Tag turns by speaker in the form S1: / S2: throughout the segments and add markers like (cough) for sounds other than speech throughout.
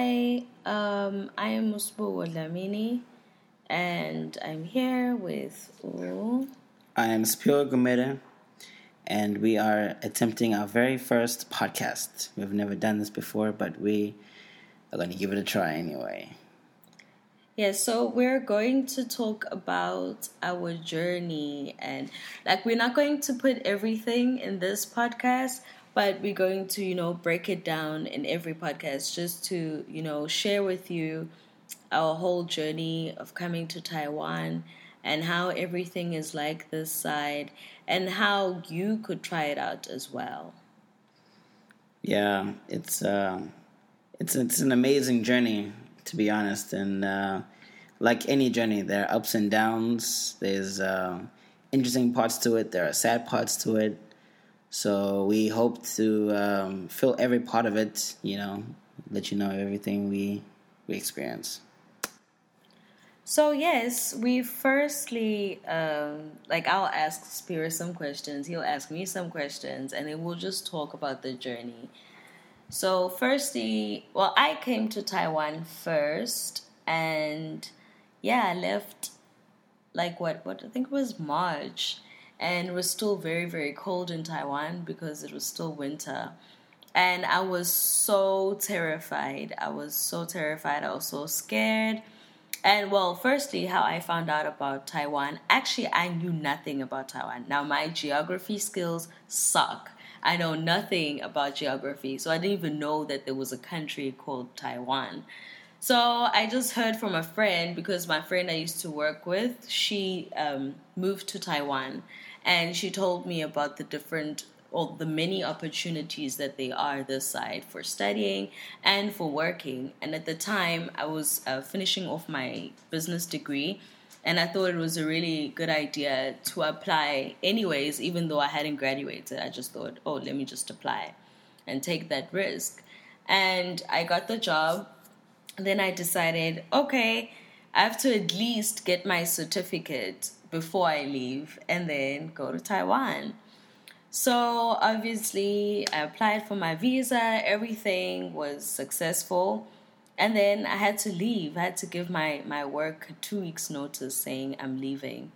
S1: Hi, um, I am Musbo Lamini, and I'm here with Ooh.
S2: I am Spiro Gomeda, and we are attempting our very first podcast. We've never done this before, but we are going to give it a try anyway.
S1: Yeah, so we're going to talk about our journey, and like, we're not going to put everything in this podcast, but we're going to, you know, break it down in every podcast just to, you know, share with you our whole journey of coming to Taiwan and how everything is like this side and how you could try it out as well.
S2: Yeah, it's uh, it's it's an amazing journey to be honest, and uh, like any journey, there are ups and downs. There's uh, interesting parts to it. There are sad parts to it. So we hope to um, fill every part of it. You know, let you know everything we we experience.
S1: So yes, we firstly um, like I'll ask Spirit some questions. He'll ask me some questions, and then we'll just talk about the journey. So firstly, well, I came to Taiwan first, and yeah, I left like what what I think was March, and it was still very very cold in Taiwan because it was still winter. And I was so terrified. I was so terrified. I was so scared and well, firstly, how I found out about Taiwan. Actually, I knew nothing about Taiwan. Now, my geography skills suck. I know nothing about geography, so I didn't even know that there was a country called Taiwan. So I just heard from a friend because my friend I used to work with, she um, moved to Taiwan, and she told me about the different or the many opportunities that they are this side for studying and for working. And at the time, I was uh, finishing off my business degree, and I thought it was a really good idea to apply, anyways, even though I hadn't graduated. I just thought, oh, let me just apply and take that risk. And I got the job. Then I decided, okay, I have to at least get my certificate before I leave and then go to Taiwan. So obviously, I applied for my visa, everything was successful. And then I had to leave. I had to give my, my work two weeks' notice saying I'm leaving.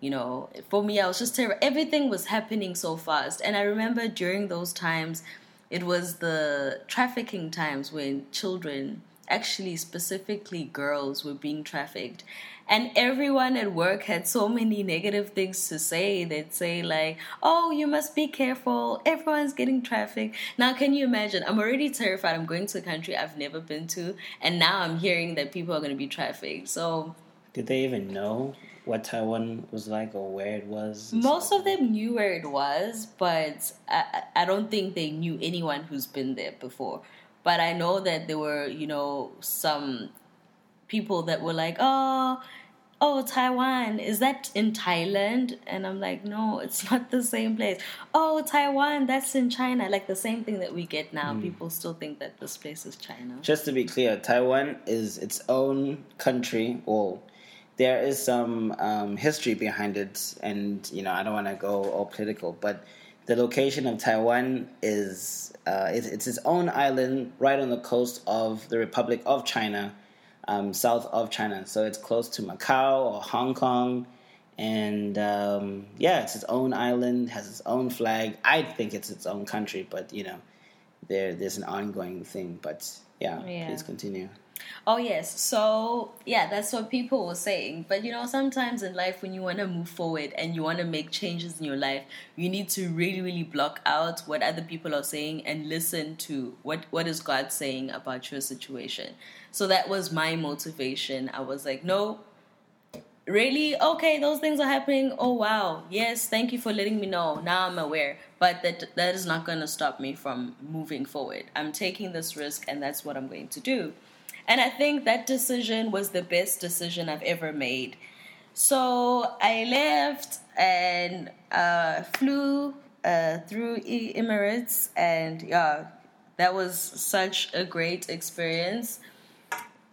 S1: You know, for me, I was just terrible. Everything was happening so fast. And I remember during those times, it was the trafficking times when children, actually specifically girls, were being trafficked. And everyone at work had so many negative things to say. They'd say like oh you must be careful. Everyone's getting trafficked. Now can you imagine? I'm already terrified. I'm going to a country i've never been to and now i'm hearing that people are going to be trafficked. So
S2: did they even know what Taiwan was like or where it was?
S1: Most of them knew where it was, but I, I don't think they knew anyone who's been there before. But I know that there were, you know, some people that were like, oh, oh, Taiwan, is that in Thailand? And I'm like, no, it's not the same place. Oh, Taiwan, that's in China. Like the same thing that we get now. Mm. People still think that this place is China.
S2: Just to be clear, Taiwan is its own country. Well, there is some um, history behind it, and you know, I don't want to go all political, but the location of Taiwan is uh, it's, it's its own island right on the coast of the Republic of China um, south of China. So it's close to Macau or Hong Kong. And um, yeah, it's its own island, has its own flag. I think it's its own country, but you know, there there's an ongoing thing. But yeah, yeah. please continue.
S1: Oh yes, so yeah, that's what people were saying. But you know, sometimes in life, when you want to move forward and you want to make changes in your life, you need to really, really block out what other people are saying and listen to what what is God saying about your situation. So that was my motivation. I was like, no, really? Okay, those things are happening. Oh wow. Yes, thank you for letting me know. Now I'm aware. But that that is not going to stop me from moving forward. I'm taking this risk and that's what I'm going to do. And I think that decision was the best decision I've ever made. So I left and uh, flew uh, through Emirates, and yeah, that was such a great experience.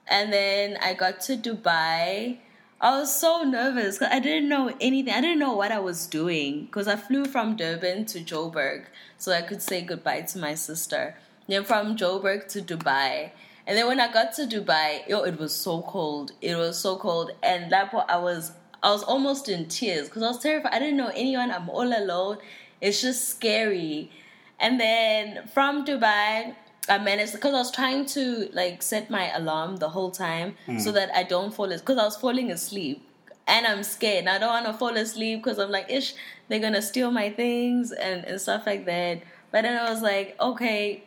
S1: And then I got to Dubai. I was so nervous because I didn't know anything. I didn't know what I was doing because I flew from Durban to Joburg so I could say goodbye to my sister. Then from Joburg to Dubai. And then when I got to Dubai, yo, it was so cold. It was so cold, and that point I was I was almost in tears because I was terrified. I didn't know anyone. I'm all alone. It's just scary. And then from Dubai, I managed because I was trying to like set my alarm the whole time hmm. so that I don't fall asleep because I was falling asleep and I'm scared. I don't want to fall asleep because I'm like, ish, they're gonna steal my things and, and stuff like that. But then I was like, okay,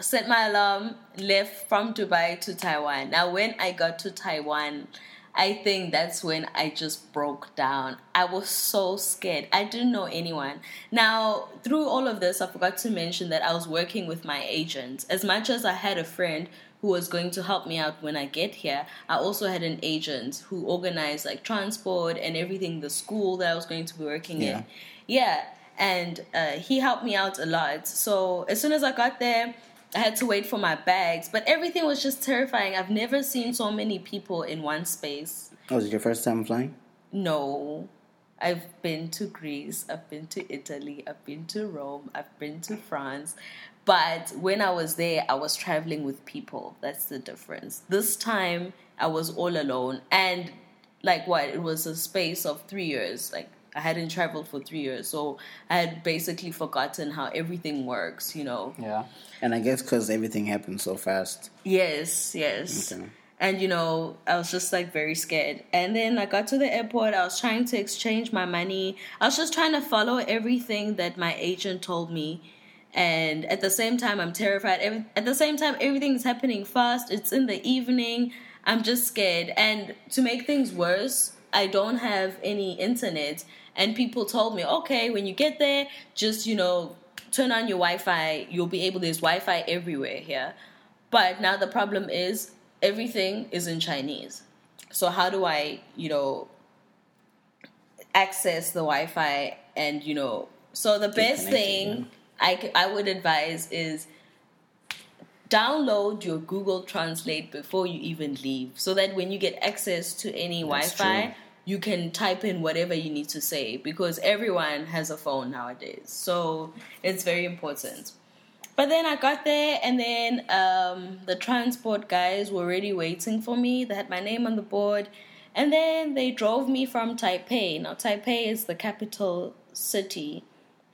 S1: set my alarm, left from Dubai to Taiwan. Now, when I got to Taiwan, I think that's when I just broke down. I was so scared. I didn't know anyone. Now, through all of this, I forgot to mention that I was working with my agent. As much as I had a friend who was going to help me out when I get here, I also had an agent who organized like transport and everything, the school that I was going to be working
S2: Yeah.
S1: in. Yeah, and uh, he helped me out a lot. So as soon as I got there, I had to wait for my bags, but everything was just terrifying. I've never seen so many people in one space.
S2: Oh, was it your first time flying?
S1: No, I've been to Greece, I've been to Italy, I've been to Rome, I've been to France. But when I was there, I was traveling with people. That's the difference. This time, I was all alone. And, like, what? It was a space of three years. Like, I hadn't traveled for three years. So I had basically forgotten how everything works, you know?
S2: Yeah. And I guess because everything happened so fast.
S1: Yes, yes.
S2: Okay.
S1: And you know, I was just like very scared. And then I got to the airport. I was trying to exchange my money. I was just trying to follow everything that my agent told me. And at the same time, I'm terrified. Every- At the same time, everything's happening fast. It's in the evening. I'm just scared. And to make things worse, I don't have any internet. And people told me, okay, when you get there, just, you know, turn on your Wi Fi. You'll be able, there's Wi Fi everywhere here. But now the problem is everything is in Chinese. So how do I, you know, access the Wi-Fi and you know? So the best thing I would advise is download your Google Translate before you even leave, so that when you get access to any
S2: That's
S1: Wi-Fi. You can type in whatever you need to say because everyone has a phone nowadays. So it's very important. But then I got there, and then um, the transport guys were already waiting for me. They had my name on the board, and then they drove me from Taipei. Now, Taipei is the capital city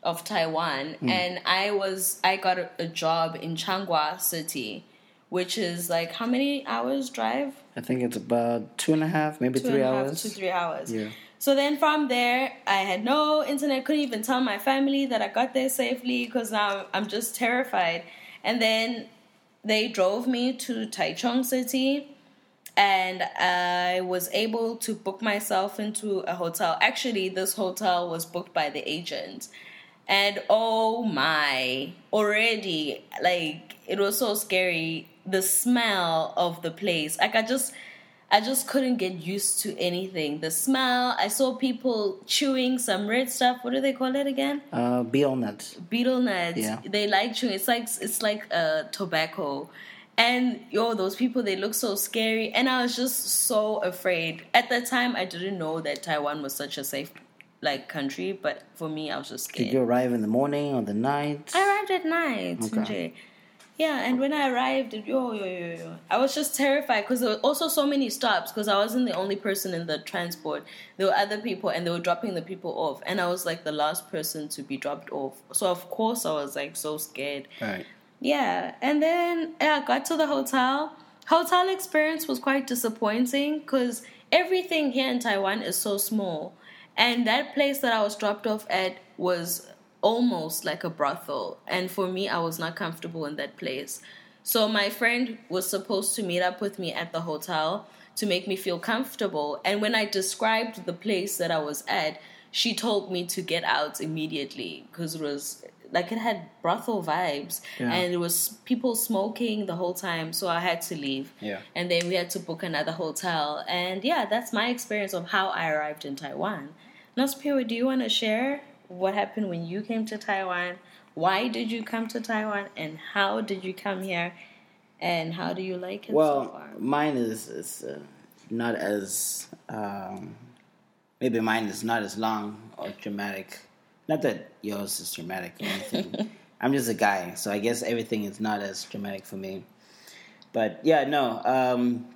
S1: of Taiwan, and I was I got a, a job in Changhua City, which is like how many hours drive?
S2: I think it's about two and a half, maybe
S1: Two
S2: three
S1: and a half
S2: hours.
S1: to three hours.
S2: Yeah.
S1: So then from there, I had no internet. Couldn't even tell my family that I got there safely because now I'm just terrified. And then they drove me to Taichung City, and I was able to book myself into a hotel. Actually, this hotel was booked by the agent. And oh my, already, like, it was so scary. The smell of the place. Like, I just. I just couldn't get used to anything. The smell, I saw people chewing some red stuff. What do they call it again?
S2: Uh, Betel nuts.
S1: Betel nuts.
S2: Yeah.
S1: They like chewing. It's like it's like uh, tobacco. And yo, those people they look so scary, and I was just so afraid. At that time, I didn't know that Taiwan was such a safe like country, but for me, I was just scared.
S2: Did you arrive in the morning or the night?
S1: I arrived at night,
S2: Okay.
S1: Yeah, and when I arrived, yo, yo, yo, yo, I was just terrified because there were also so many stops because I wasn't the only person in the transport. There were other people and they were dropping the people off, and I was like the last person to be dropped off. So of course I was like so scared.
S2: Right.
S1: Yeah, and then yeah, I got to the hotel. Hotel experience was quite disappointing because everything here in Taiwan is so small, and that place that I was dropped off at was almost like a brothel, and for me, I was not comfortable in that place. So my friend was supposed to meet up with me at the hotel to make me feel comfortable, and when I described the place that I was at, she told me to get out immediately because it was like it had brothel vibes
S2: Yeah.
S1: and it was people smoking the whole time so i had to leave
S2: Yeah.
S1: and then we had to book another hotel and yeah that's my experience of how i arrived in taiwan now spirit do you want to share what happened when you came to taiwan why did you come to taiwan and how did you come here and how do you like it so
S2: Well,
S1: far
S2: mine is is uh, not as um, maybe mine is not as long or dramatic. Not that yours is dramatic or anything. (laughs) I'm just a guy, so I guess everything is not as dramatic for me. But yeah, no. Um,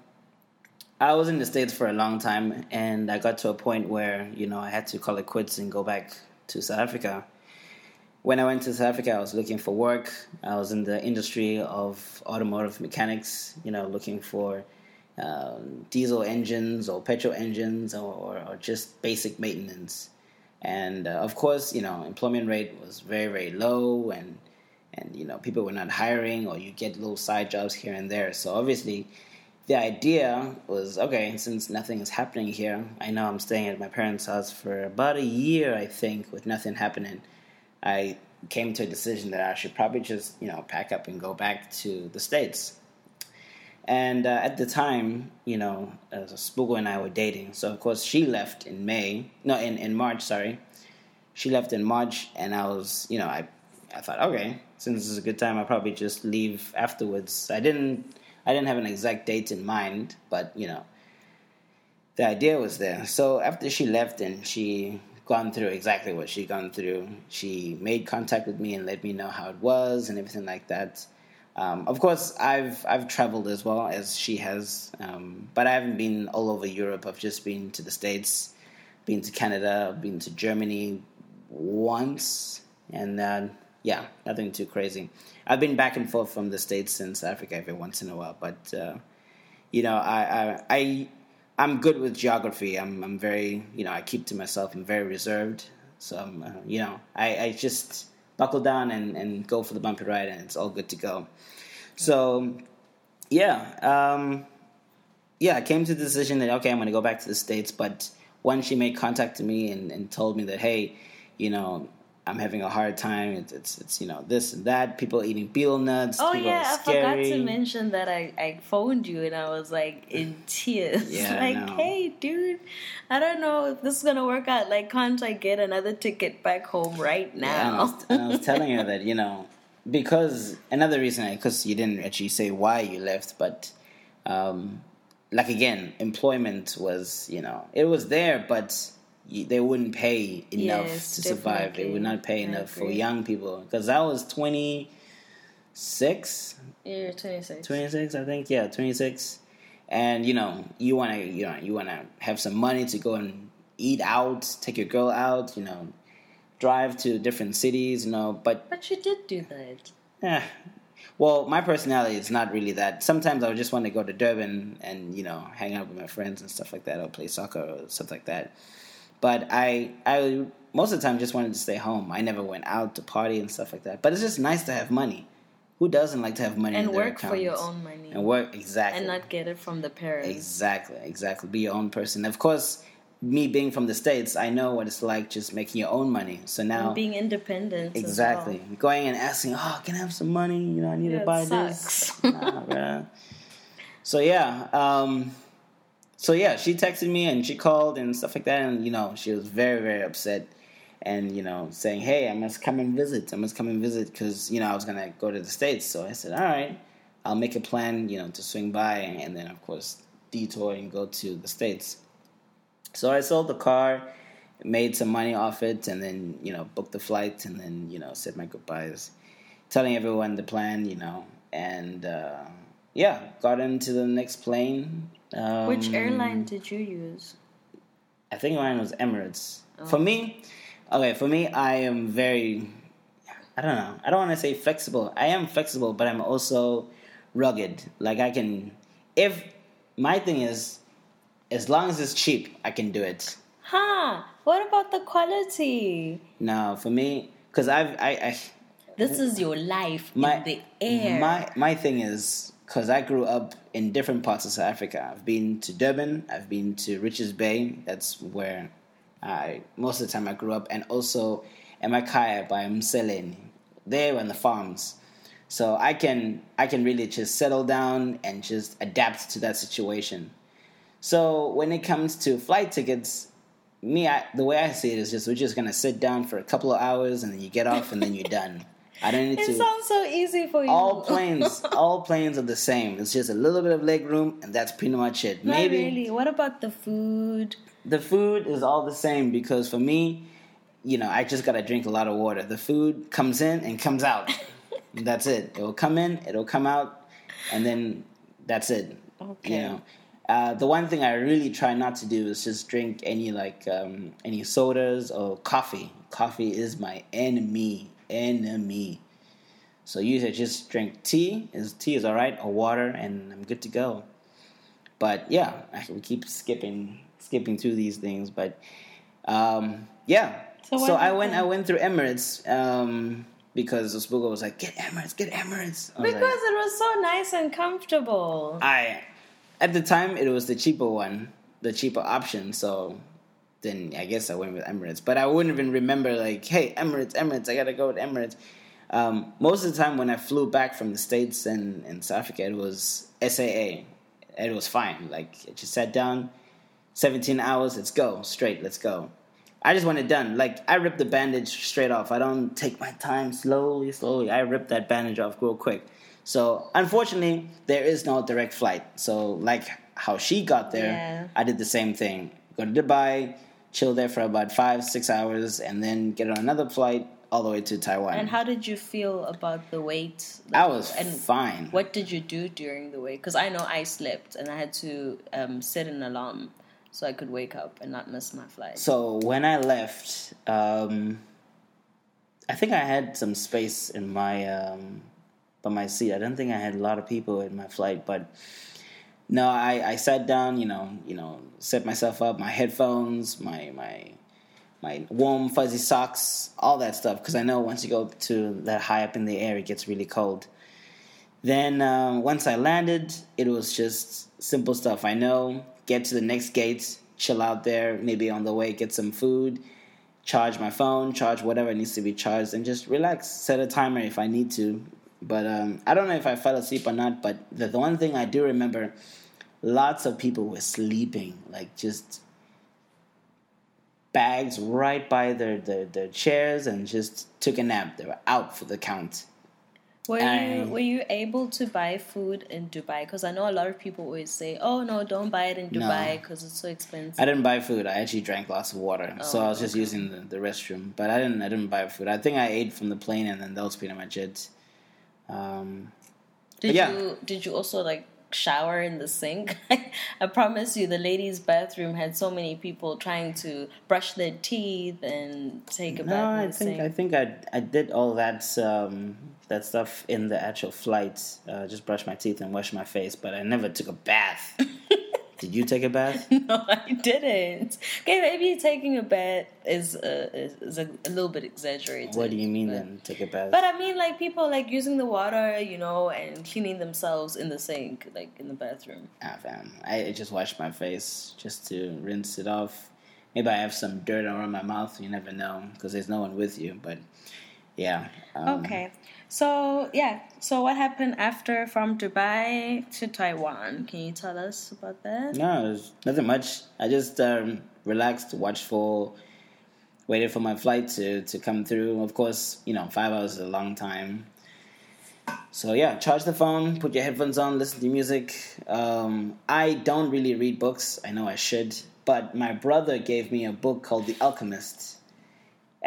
S2: I was in the States for a long time, and I got to a point where, you know, I had to call it quits and go back to South Africa. When I went to South Africa, I was looking for work. I was in the industry of automotive mechanics, you know, looking for um, diesel engines or petrol engines or, or, or just basic maintenance. And uh, of course, you know, employment rate was very, very low, and and you know, people were not hiring, or you get little side jobs here and there. So obviously, the idea was okay, since nothing is happening here, I know I'm staying at my parents' house for about a year, I think, with nothing happening. I came to a decision that I should probably just, you know, pack up and go back to the States. And uh, at the time, you know, uh, Spugo and I were dating. So, of course, she left in May. No, in, in March, sorry. She left in March, and I was, you know, I, I thought, okay, since this is a good time, I'll probably just leave afterwards. I didn't I didn't have an exact date in mind, but you know, the idea was there. So after she left and she gone through exactly what she gone through, she made contact with me and let me know how it was and everything like that. Um, of course, I've I've traveled as well as she has, um, but I haven't been all over Europe. I've just been to the states, been to Canada, been to Germany once, and then yeah, nothing too crazy. I've been back and forth from the states South Africa every once in a while, but uh, you know, I, I, I I'm good with geography. I'm I'm very you know I keep to myself. I'm very reserved, so I'm, uh, you know I, I just buckle down and, and go for the bumpy ride, and it's all good to go. So yeah, um, yeah, I came to the decision that okay, I'm going to go back to the states. But when she made contact to me and, and told me that hey, you know, I'm having a hard time. It's, it's, it's you know this and that. People eating betel nuts.
S1: Oh
S2: people
S1: yeah, I forgot to mention that I, I phoned you and I was like in (laughs) tears.
S2: Yeah, (laughs)
S1: like, hey, dude, I don't know if this is gonna work out. Like, can't I get another ticket back home right now?
S2: Yeah, and, I was, and I was telling her (laughs) that you know because another reason because you didn't actually say why you left, but um, like again, employment was you know it was there, but they wouldn't pay enough
S1: Yes,
S2: to survive. They would not pay enough for young people because I was 26,
S1: You're 26.
S2: 26, I think. Yeah, 26. And you know, you want to you know, you want to have some money to go and eat out, take your girl out, you know, drive to different cities, you know, but
S1: But you did do that.
S2: Eh. Well, my personality is not really that. Sometimes I would just want to go to Durban and you know hang out with my friends and stuff like that, or play soccer or stuff like that. But I, I most of the time just wanted to stay home. I never went out to party and stuff like that. But it's just nice to have money. Who doesn't like to have money
S1: And work for your own money.
S2: and work exactly
S1: And not get it from the parents.
S2: exactly exactly be your own person. Of course, me being from the states, I know what it's like just making your own money. So now
S1: And being independent.
S2: Exactly.
S1: well.
S2: Going and asking, oh, can I have some money? You know, I need
S1: Yeah,
S2: to buy this. Nah. So yeah, um, so yeah, she texted me and she called and stuff like that, and you know, she was very very upset, and you know, saying, hey, I must come and visit. I must come and visit because you know I was gonna go to the states. So I said, all right, I'll make a plan, you know, to swing by, and then of course detour and go to the states. So I sold the car, made some money off it, and then you know booked the flight, and then you know said my goodbyes, telling everyone the plan, you know, and uh, yeah, got into the next plane. Um,
S1: Which airline did you use?
S2: I think mine was Emirates. For me, okay, for me, I am very. I don't know. I don't want to say flexible. I am flexible, but I'm also rugged. Like I can, if my thing is, as long as it's cheap, I can do it.
S1: Huh? What about the quality?
S2: No, for me, because I've I, I
S1: This is your life
S2: my
S1: in the air.
S2: my my thing is because I grew up in different parts of South Africa. I've been to Durban. I've been to Richards Bay. That's where I most of the time I grew up, and also Emakaya by Mseleni. There on the farms. So I can I can really just settle down and just adapt to that situation. So when it comes to flight tickets, me I, the way I see it is just we're just gonna sit down for a couple of hours and then you get off and then you're done. (laughs) I don't need
S1: it
S2: to.
S1: sounds so easy for you.
S2: all (laughs) planes, all planes are the same. It's just a little bit of leg room, and that's pretty much it.
S1: Not
S2: Maybe
S1: really. What about the food?
S2: the food is all the same because for me, you know, I just gotta drink a lot of water. The food comes in and comes out. (laughs) That's it. It will come in, it'll come out, and then That's it.
S1: Okay.
S2: You know, uh, the one thing I really try not to do is just drink any like um, any sodas or coffee. Coffee is my enemy. Enemy. So usually I just drink tea. Is tea is all right or water, and I'm good to go. But yeah, I can keep skipping skipping through these things. But um, yeah.
S1: So
S2: So, I went I went through Emirates um, because Ospugo was like, "Get Emirates, get Emirates."
S1: Because
S2: like,
S1: it was so nice and comfortable.
S2: I at the time it was the cheaper one, the cheaper option. So then I guess I went with Emirates. But I wouldn't even remember like, hey, Emirates, Emirates, I gotta go with Emirates. Um, most of the time when I flew back from the States and, in South Africa, it was SAA. It was fine. Like I just sat down, seventeen hours, let's go straight, let's go. I just want it done. Like I rip the bandage straight off. I don't take my time slowly, slowly. I rip that bandage off real quick. So unfortunately, there is no direct flight. So like how she got there,
S1: Yeah.
S2: I did the same thing. Go to Dubai, chill there for about five, six hours, and then get on another flight all the way to Taiwan.
S1: And how did you feel about the wait?
S2: I was
S1: and
S2: fine.
S1: What did you do during the wait? Because I know I slept and I had to um, set an alarm so I could wake up and not miss my flight.
S2: So when I left, um, I think I had some space in my um, by my seat. I don't think I had a lot of people in my flight, but no, I, I sat down. You know, you know, set myself up, my headphones, my my my warm fuzzy socks, all that stuff. Because I know once you go to that high up in the air, it gets really cold. Then um, once I landed, it was just simple stuff. I know get to the next gate, chill out there, maybe on the way get some food, charge my phone, charge whatever needs to be charged, and just relax. Set a timer if I need to. But um, I don't know if I fell asleep or not. But the, the one thing I do remember, lots of people were sleeping, like just bags right by their, their, their chairs and just took a nap. They were out for the count.
S1: Were you were you able to buy food in Dubai? Because I know a lot of people always say, "Oh no, don't buy it in Dubai because it's so expensive."
S2: I didn't buy food. I actually drank lots of water, so
S1: Oh,
S2: I was just using the, the restroom. But I didn't. I didn't buy food. I think I ate from the plane, and then that was pretty much it. Um,
S1: Did
S2: yeah.
S1: you did you also like shower in the sink? (laughs) I promise you, the ladies' bathroom had so many people trying to brush their teeth and take a
S2: no,
S1: bath in
S2: I think
S1: sink.
S2: I think I I did all that um, that stuff in the actual flight. Uh, just brush my teeth and wash my face, but I never took a bath. (laughs) did you take a bath? (laughs)
S1: no, I didn't. Okay, maybe taking a bath is uh, is, is a, a little bit exaggerated.
S2: What do you mean
S1: but-
S2: then? Take a bath?
S1: But I mean, like people like using the water, you know, and cleaning themselves in the sink, like in the bathroom.
S2: Ah, fam. I just wash my face just to rinse it off. Maybe I have some dirt around my mouth. You never know because there's no one with you. But yeah. Um,
S1: Okay. So yeah. So what happened after from Dubai to Taiwan? Can you tell us about that?
S2: No, nothing much. I just um, relaxed, watched for, waited for my flight to, to come through. Of course, you know, five hours is a long time. So yeah, charge the phone, put your headphones on, listen to music. Um, I don't really read books. I know I should, but my brother gave me a book called The Alchemist,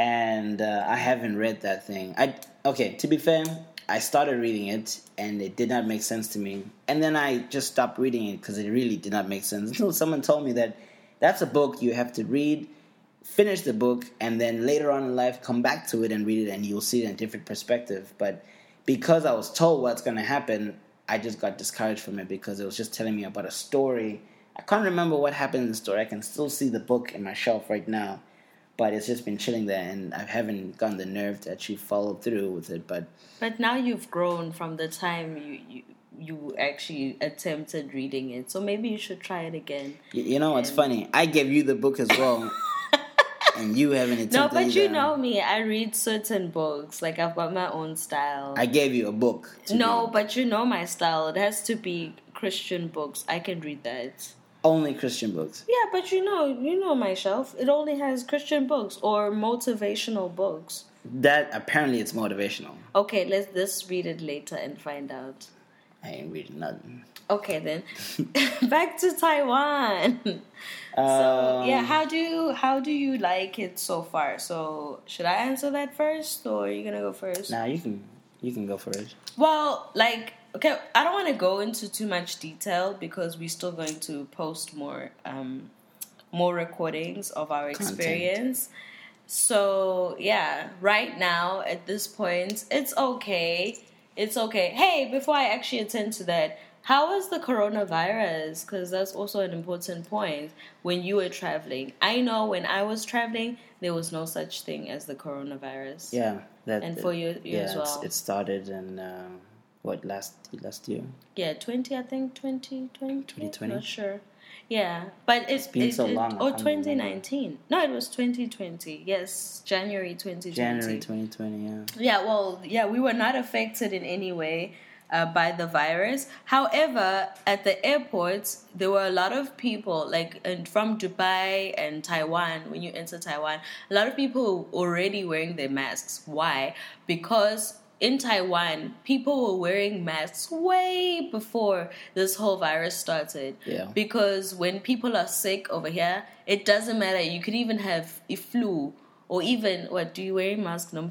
S2: and uh, I haven't read that thing. I okay. To be fair, I started reading it, and it did not make sense to me. And then I just stopped reading it because it really did not make sense (laughs) until someone told me that that's a book you have to read, finish the book, and then later on in life come back to it and read it, and you'll see it in a different perspective. But because I was told what's going to happen, I just got discouraged from it because it was just telling me about a story. I can't remember what happened in the story. I can still see the book in my shelf right now, but it's just been chilling there, and I haven't gotten the nerve to actually follow through with it. But
S1: But now you've grown from the time you you, you actually attempted reading it. So maybe you should try it again.
S2: you know what's funny? I gave you the book as well, (laughs) and you haven't attempted
S1: No, but you know me. I read certain books. Like I've got my own style.
S2: I gave you a book.
S1: no,
S2: read.
S1: but you know my style. It has to be Christian books. I can read that.
S2: Only Christian books.
S1: Yeah, but you know, you know my shelf. It only has Christian books or motivational books.
S2: That apparently it's motivational.
S1: Okay, let's let's read it later and find out.
S2: I ain't reading nothing.
S1: Okay, then (laughs) (laughs) back to Taiwan. (laughs) so
S2: Um,
S1: yeah, how do you how do you like it so far? So should I answer that first, or are you gonna go first?
S2: Nah, you can you can go first.
S1: Well, like okay, I don't want to go into too much detail because we're still going to post more um, more recordings of our
S2: Content.
S1: experience. So yeah, right now at this point, it's okay. It's okay. Hey, before I actually attend to that, how was the coronavirus? Because that's also an important point when you were traveling. I know when I was traveling, there was no such thing as the coronavirus.
S2: Yeah, that.
S1: And for you- you
S2: yeah,
S1: as well.
S2: It started in uh, what last last year.
S1: Yeah, 20, I think 2020.
S2: 2020?
S1: Not sure. Yeah, but it's
S2: been
S1: it,
S2: so
S1: it-
S2: long, I
S1: Or 2019. No, it was 2020. Yes, January 2020.
S2: January 2020. Yeah.
S1: Yeah, well, yeah, we were not affected in any way uh, by the virus. However, at the airports, there were a lot of people, like and from Dubai and Taiwan, when you enter Taiwan, a lot of people already wearing their masks. Why? Because in Taiwan, people were wearing masks way before this whole virus started.
S2: Yeah.
S1: Because when people are sick over here, it doesn't matter. You could even have a flu or even what do you wear a mask? No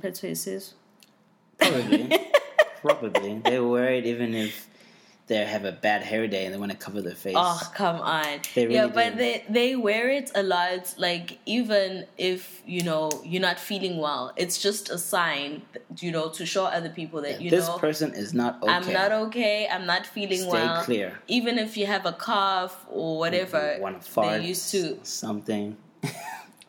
S2: Probably. (laughs) Probably. They wear it even if they have a bad hair day and they want to cover their face.
S1: Oh come on!
S2: They really
S1: yeah, but
S2: do.
S1: they they wear it a lot. Like even if you know you're not feeling well, it's just a sign, you know, to show other people that you
S2: this
S1: know this
S2: person is not okay.
S1: I'm not okay. I'm not feeling well.
S2: Stay
S1: well.
S2: clear.
S1: Even if you have a cough or whatever,
S2: Want to fart?
S1: they used to
S2: something. (laughs)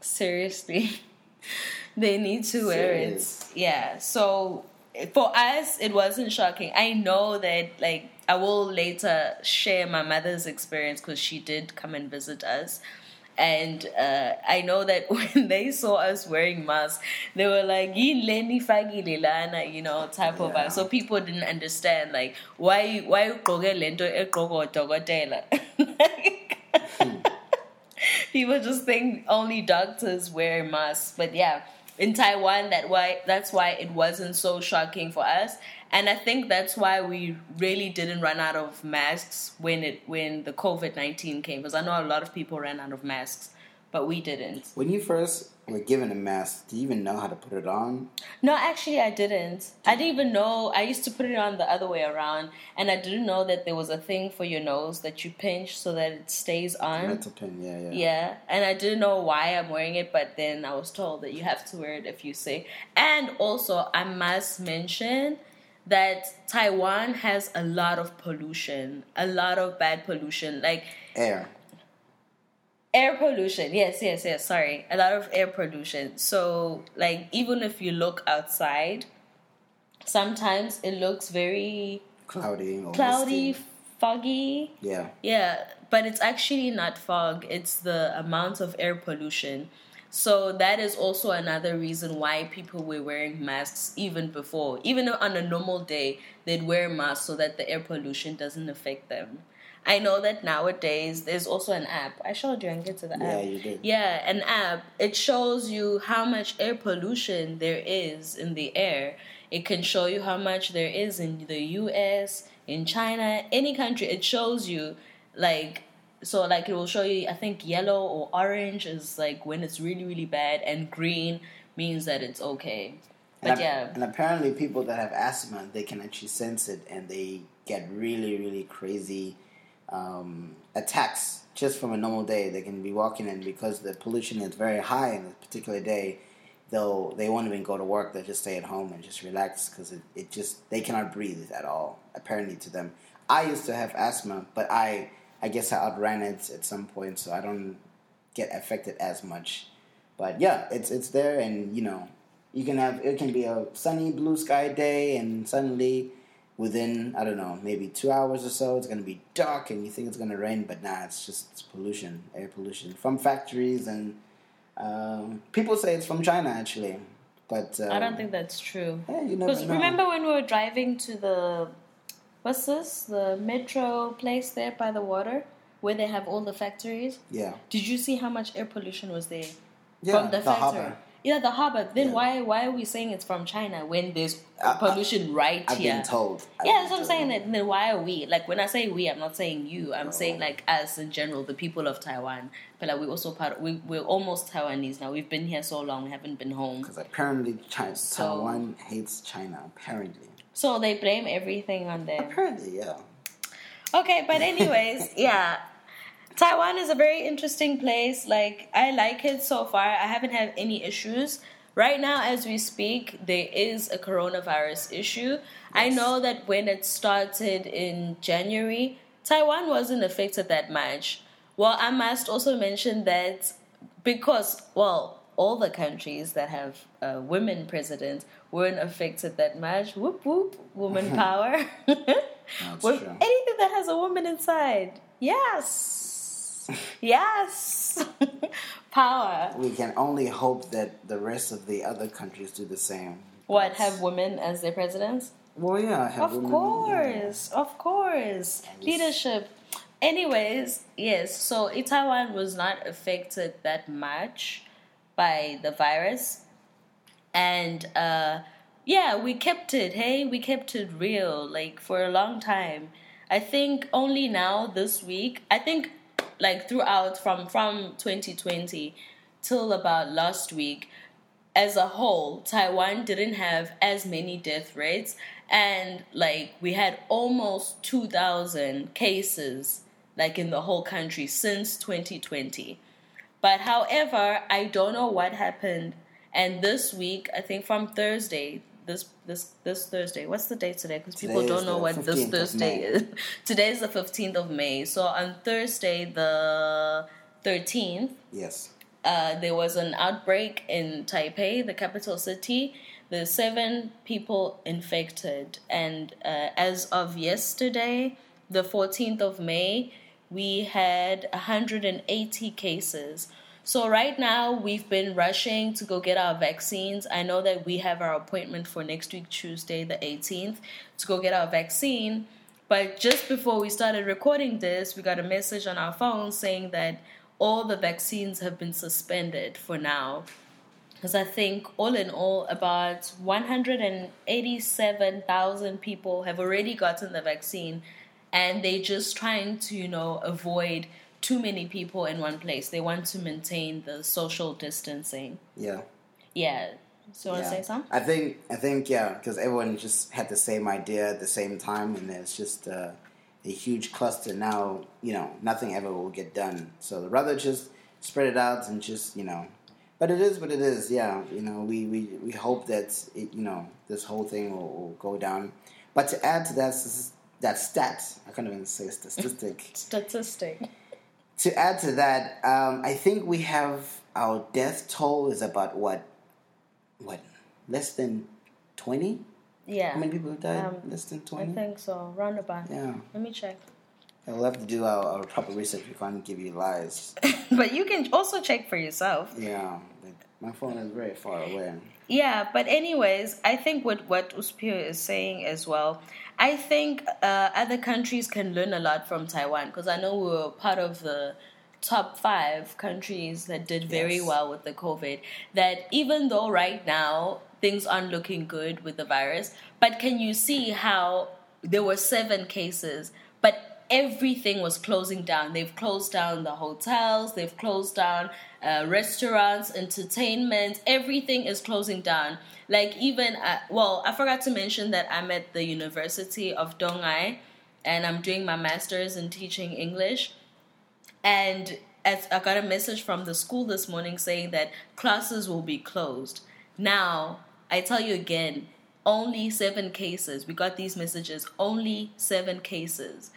S1: seriously (laughs) they need to wear
S2: Serious.
S1: it yeah so for us it wasn't shocking i know that like i will later share my mother's experience because she did come and visit us and uh, I know that (laughs) when they saw us wearing masks, they were like, "Yini leni fakile lana," you know, type of
S2: Yeah.
S1: vibe. So people didn't understand, like, why why lento. (laughs) Like, (laughs) people just think only doctors wear masks but yeah in taiwan that why that's why it wasn't so shocking for us. And i think that's why we really didn't run out of masks when it when the covid-19 came because i know a lot of people ran out of masks but we didn't
S2: When you first were given a mask, do you even know how to put it on?
S1: no actually i didn't i didn't even know i used to put it on the other way around and i didn't know that there was a thing for your nose that you pinch so that it stays on
S2: Metal pin, yeah, yeah.
S1: Yeah, and I didn't know why I'm wearing it, but then I was told that you have to wear it if you say. And also, I must mention that Taiwan has a lot of pollution, a lot of bad pollution, like
S2: Air.
S1: Air pollution. Yes, yes, yes. Sorry, a lot of air pollution. So, like, even if you look outside, sometimes it looks very
S2: Cloudy.
S1: Cloudy, foggy.
S2: Yeah.
S1: Yeah, but it's actually not fog, it's the amount of air pollution. So that is also another reason why people were wearing masks even before. Even on a normal day, they'd wear masks so that the air pollution doesn't affect them. I know that nowadays there's also an app. I showed you and get to the
S2: Yeah,
S1: app.
S2: Yeah, you did.
S1: Yeah, an app. It shows you how much air pollution there is in the air. It can show you how much there is in the US, in China, any country. It shows you like so like it will show you I think yellow or orange is like when it's really really bad and green means that it's okay. But
S2: And,
S1: yeah.
S2: and apparently, people that have asthma, they can actually sense it, and they get really, really crazy um, attacks just from a normal day. They can be walking, in because the pollution is very high in a particular day, they'll they won't even go to work. They'll just stay at home and just relax because it, it just they cannot breathe at all. Apparently, to them, I used to have asthma, but I I guess I outran it at some point, so I don't get affected as much. But yeah, it's it's there, and you know, you can have it can be a sunny blue sky day, and suddenly within I don't know maybe two hours or so, it's gonna be dark, and you think it's gonna rain, but nah, it's just it's pollution, air pollution from factories, and um, people say it's from China actually, but um,
S1: I don't think that's true.
S2: Yeah,
S1: Because
S2: know.
S1: remember when we were driving to the what's this? The metro place there by the water where they have all the factories?
S2: Yeah,
S1: Did you see how much air pollution was there
S2: yeah,
S1: from the,
S2: the
S1: factory?
S2: harbor.
S1: Yeah, the harbor. Then
S2: Yeah.
S1: why why are we saying it's from China when there's
S2: I- I-
S1: pollution right here?
S2: I've been told. I've
S1: Yeah,
S2: been
S1: that's what I'm saying. That then why are we like when I say we, I'm not saying you. I'm
S2: No.
S1: saying like us in general, the people of Taiwan. But like we also part. We we're almost Taiwanese now. We've been here so long. We haven't been home.
S2: Because apparently China,
S1: So-
S2: Taiwan hates China. Apparently.
S1: So they blame everything on them.
S2: Apparently, yeah.
S1: Okay, but anyways, (laughs) yeah. Taiwan is a very interesting place. Like I like it so far. I haven't had any issues. Right now as we speak, there is a coronavirus issue. I know that when it started in January, Taiwan wasn't affected that much. Well, I must also mention that because well, all the countries that have uh, women presidents weren't affected that much. Whoop whoop, woman (laughs) power. (laughs) With
S2: true.
S1: anything that has a woman inside, yes, yes, (laughs) power.
S2: We can only hope that the rest of the other countries do the same.
S1: What have women as their presidents?
S2: Well, yeah, have
S1: Of
S2: women,
S1: course, of course, leadership. Anyways, yes. So Taiwan was not affected that much by the virus, and uh, yeah, we kept it. Hey, we kept it real, like for a long time. I think only now this week. I think like throughout from from 2020 till about last week, as a whole, Taiwan didn't have as many death rates, and like we had almost 2,000 cases, like in the whole country since 2020. But however, I don't know what happened, and this week, I think from Thursday, this this this Thursday, what's the date today? Because people don't know what this Thursday is. (laughs) Today is the 15th of May. So on Thursday, the 13th,
S2: Yes.
S1: uh, there was an outbreak in Taipei, the capital city. There's seven people infected, and uh, as of yesterday, the 14th of May, we had 180 cases. So right now, we've been rushing to go get our vaccines. I know that we have our appointment for next week, Tuesday, the 18th, to go get our vaccine. But just before we started recording this, we got a message on our phone saying that all the vaccines have been suspended for now. Because I think all in all, about 187,000 people have already gotten the vaccine, and they're just trying to, you know, avoid too many people in one place. They want to maintain the social distancing.
S2: Yeah.
S1: Yeah. So, you want
S2: yeah.
S1: to say something?
S2: I think I think yeah, because everyone just had the same idea at the same time, and it's just uh, a huge cluster. Now you know nothing ever will get done. So the rather just spread it out and just you know. But it is what it is. Yeah, you know we we, we hope that it, you know this whole thing will, will go down. But to add to that that stat, I can't even say statistic. (laughs)
S1: Statistic.
S2: To add to that, um, I think we have our death toll is about what, what, less than twenty.
S1: Yeah.
S2: How many people have died?
S1: Um,
S2: less than twenty.
S1: I think so. Roundabout.
S2: Yeah,
S1: Let me check.
S2: I will have to do our, our proper research. We can't give you lies. (laughs)
S1: but you can also check for yourself.
S2: yeah, my phone is very far away.
S1: Yeah, but anyways, I think what what Uspio is saying as well. I think uh, other countries can learn a lot from Taiwan because I know we were part of the top five countries that did very
S2: Yes.
S1: well with the COVID. That even though right now things aren't looking good with the virus, but can you see how there were seven cases, everything was closing down. They've closed down the hotels, they've closed down uh, restaurants, entertainment, everything is closing down. Like, even, uh, well, I forgot to mention that I'm at the University of Tunghai and I'm doing my master's in teaching English. And as I got a message from the school this morning saying that classes will be closed. Now, I tell you again, only seven cases. We got these messages, only seven cases.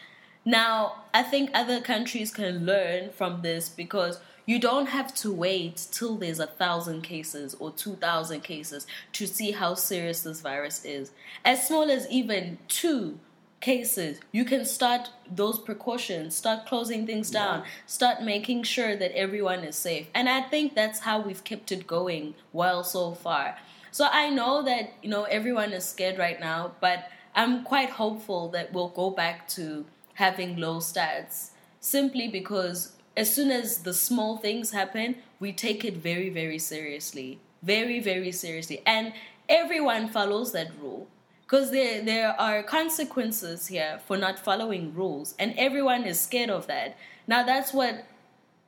S1: Now, I think other countries can learn from this because you don't have to wait till there's a thousand cases or two thousand cases to see how serious this virus is. As small as even two cases, you can start those precautions, start closing things down, start making sure that everyone is safe. And I think that's how we've kept it going well so far. So I know that, you know, everyone is scared right now, but I'm quite hopeful that we'll go back to having low stats simply because as soon as the small things happen, we take it very, very seriously. Very, very seriously. And everyone follows that rule because there there are consequences here for not following rules and everyone is scared of that now that's what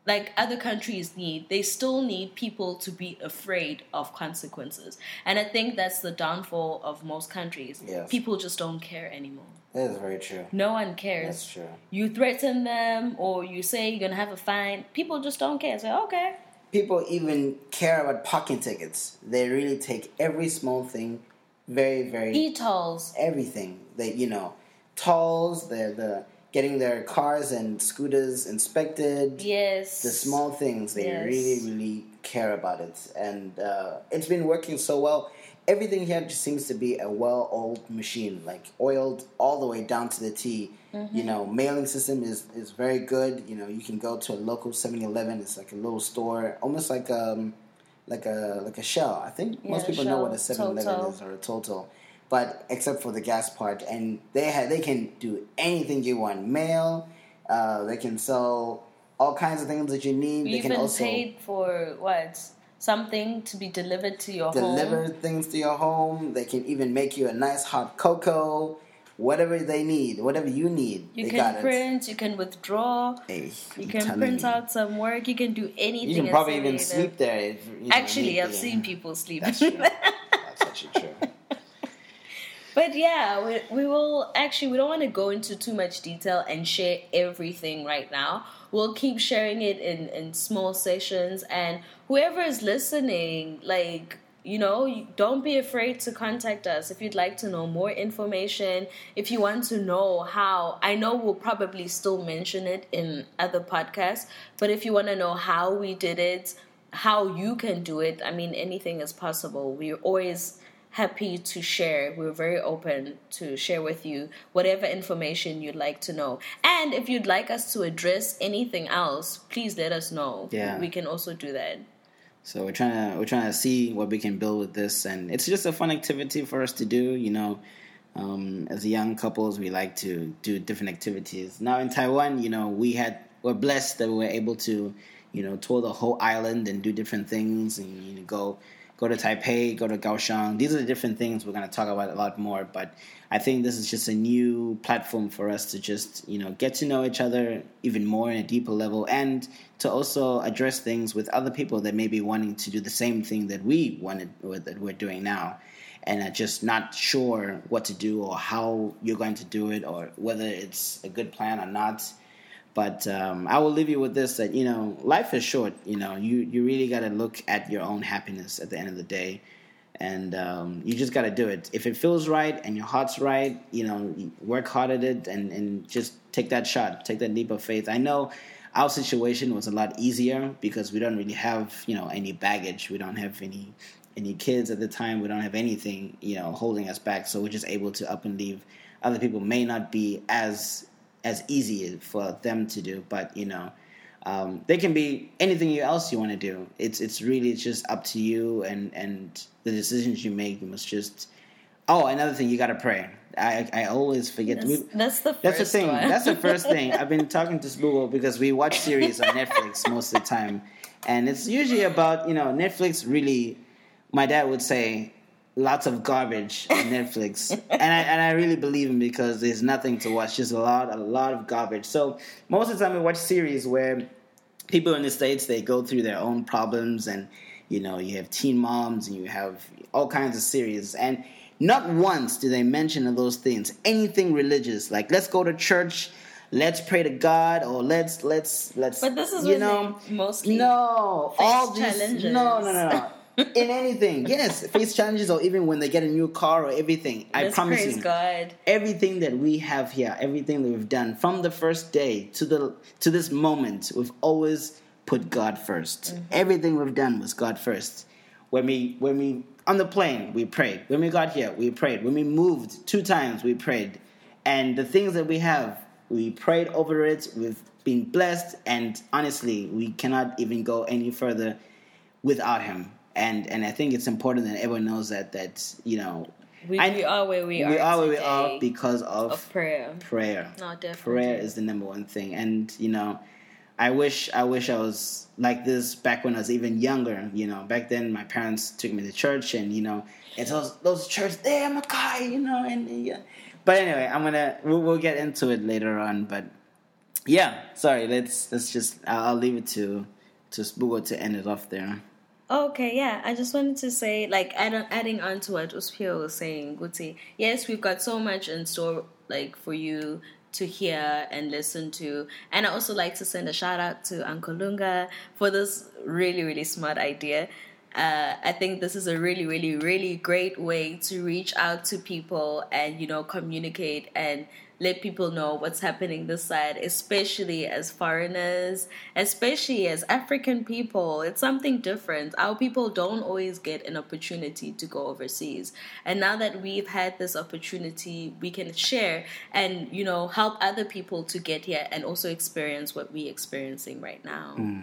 S1: like other countries need, they still need people to be afraid of consequences. And I think that's the downfall of most countries.
S2: Yes.
S1: People just don't care anymore.
S2: That is very true.
S1: No one cares.
S2: That's true.
S1: You threaten them or you say you're gonna have a fine. People just don't care. Say, okay.
S2: People even care about parking tickets. They really take every small thing very, very
S1: E-tolls.
S2: everything. They you know, tolls, the the getting their cars and scooters inspected.
S1: Yes.
S2: the small things they
S1: Yes.
S2: really really care about it and uh, it's been working so well everything here just seems to be a well-oiled machine like oiled all the way down to the t
S1: Mm-hmm.
S2: you know mailing system is, is very good you know you can go to a local 7-eleven it's like a little store almost like um like a like a shell i think most
S1: Yeah,
S2: people know what a
S1: Shell,
S2: 7-eleven is or a total but except for the gas part and they have they can do anything you want mail uh, they can sell all kinds of things that you need.
S1: You
S2: they can also
S1: paid for what? Something to be delivered to your
S2: deliver
S1: home.
S2: Deliver things to your home. They can even make you a nice hot cocoa, whatever they need, whatever you need.
S1: You can print, you can withdraw.
S2: Hey,
S1: you can print
S2: you.
S1: out some work, you can do anything.
S2: You can probably even
S1: 7-Eleven.
S2: sleep there. If, you know,
S1: Actually, I've seen people sleep.
S2: That's true. (laughs) That's actually true.
S1: But yeah, we, we will actually, we don't want to go into too much detail and share everything right now. We'll keep sharing it in, in small sessions. And whoever is listening, like, you know, don't be afraid to contact us if you'd like to know more information. If you want to know how, I know we'll probably still mention it in other podcasts, but if you want to know how we did it, how you can do it, I mean, anything is possible. We're always happy to share. We're very open to share with you whatever information you'd like to know. And if you'd like us to address anything else, please let us know.
S2: Yeah.
S1: We can also do that.
S2: So we're trying to we're trying to see what we can build with this, and it's just a fun activity for us to do. You know, um, as young couples, we like to do different activities. Now in Taiwan, you know, we had we're blessed that we were able to, you know, tour the whole island and do different things, and you know, go go to Taipei, go to Kaohsiung. These are the different things we're going to talk about a lot more. But I think this is just a new platform for us to just you know get to know each other even more in a deeper level, and to also address things with other people that may be wanting to do the same thing that we wanted or that we're doing now. And are just not sure what to do or how you're going to do it or whether it's a good plan or not. But um, I will leave you with this: that you know, life is short. You know, you you really got to look at your own happiness at the end of the day, and um, you just got to do it. If it feels right and your heart's right, you know, work hard at it and and just take that shot, take that leap of faith. I know our situation was a lot easier because we don't really have you know any baggage. We don't have any any kids at the time. We don't have anything you know holding us back. So we're just able to up and leave. Other people may not be as as easy for them to do, but you know, um, they can be anything else you want to do. It's it's really just up to you and and the decisions you make. You must just. Oh, another thing, you got to pray. I I always forget.
S1: That's,
S2: We-
S1: that's the first
S2: that's the thing.
S1: one.
S2: That's the first (laughs) thing. I've been talking to Spoogle because we watch series on Netflix most of the time, and it's usually about you know Netflix. Really, my dad would say lots of garbage on Netflix, (laughs) and I and I really believe him because there's nothing to watch. Just a lot, a lot of garbage. So most of the time we watch series where people in the states they go through their own problems and you know you have teen moms and you have all kinds of series and not once do they mention of those things anything religious like let's go to church let's pray to god or let's let's let's
S1: But this is
S2: you know
S1: mostly
S2: no all these
S1: challenges.
S2: no no no (laughs) no in anything yes face challenges or even when they get a new car or everything i promise
S1: praise
S2: you
S1: God.
S2: everything that we have here, everything that we've done from the first day to the to this moment, we've always put God 1st mm-hmm. Everything we've done was God first. When we when we on the plane, we prayed. When we got here, we prayed. When we moved two times, we prayed. And the things that we have, we prayed over it. We've been blessed, and honestly, we cannot even go any further without Him. And and I think it's important that everyone knows that that you know
S1: We,
S2: I-
S1: we are where we are.
S2: we are where we are because of,
S1: of prayer.
S2: prayer.
S1: No, definitely.
S2: Prayer is the number one thing, and you know, I wish I wish I was like this back when I was even younger. You know, back then my parents took me to church, and you know, it's those those church there, Makai, you know, and yeah. But anyway, I'm gonna we'll, we'll get into it later on, but. yeah, sorry. Let's let's just. I'll, I'll leave it to to Spugo to end it off there.
S1: Okay, yeah. I just wanted to say, like, add adding on to what Uspio was saying, Guti. Yes, we've got so much in store, like, for you to hear and listen to. And I also like to send a shout out to Uncle Lunga for this really, really smart idea. Uh, I think this is a really, really, really great way to reach out to people and, you know, communicate and let people know what's happening this side, especially as foreigners, especially as African people. It's something different. Our people don't always get an opportunity to go overseas. And now that we've had this opportunity, we can share and, you know, help other people to get here and also experience what we're experiencing right now.
S2: Mm.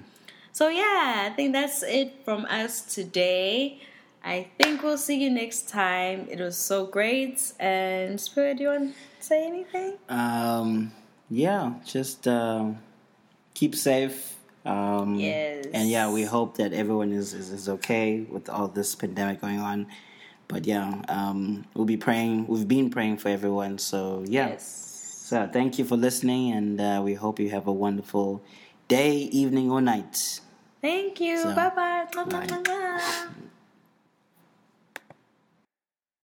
S1: So, yeah, I think that's it from us today. I think we'll see you next time. It was so great. And Spirit, do you want to say anything?
S2: Um, yeah, just uh, keep safe. Um,
S1: Yes.
S2: And yeah, we hope that everyone is, is, is okay with all this pandemic going on. But yeah, um, we'll be praying. We've been praying for everyone. So yeah.
S1: Yes.
S2: So thank you for listening, and uh, we hope you have a wonderful day, evening, or night.
S1: Thank you.
S2: So,
S1: bye bye.
S2: bye.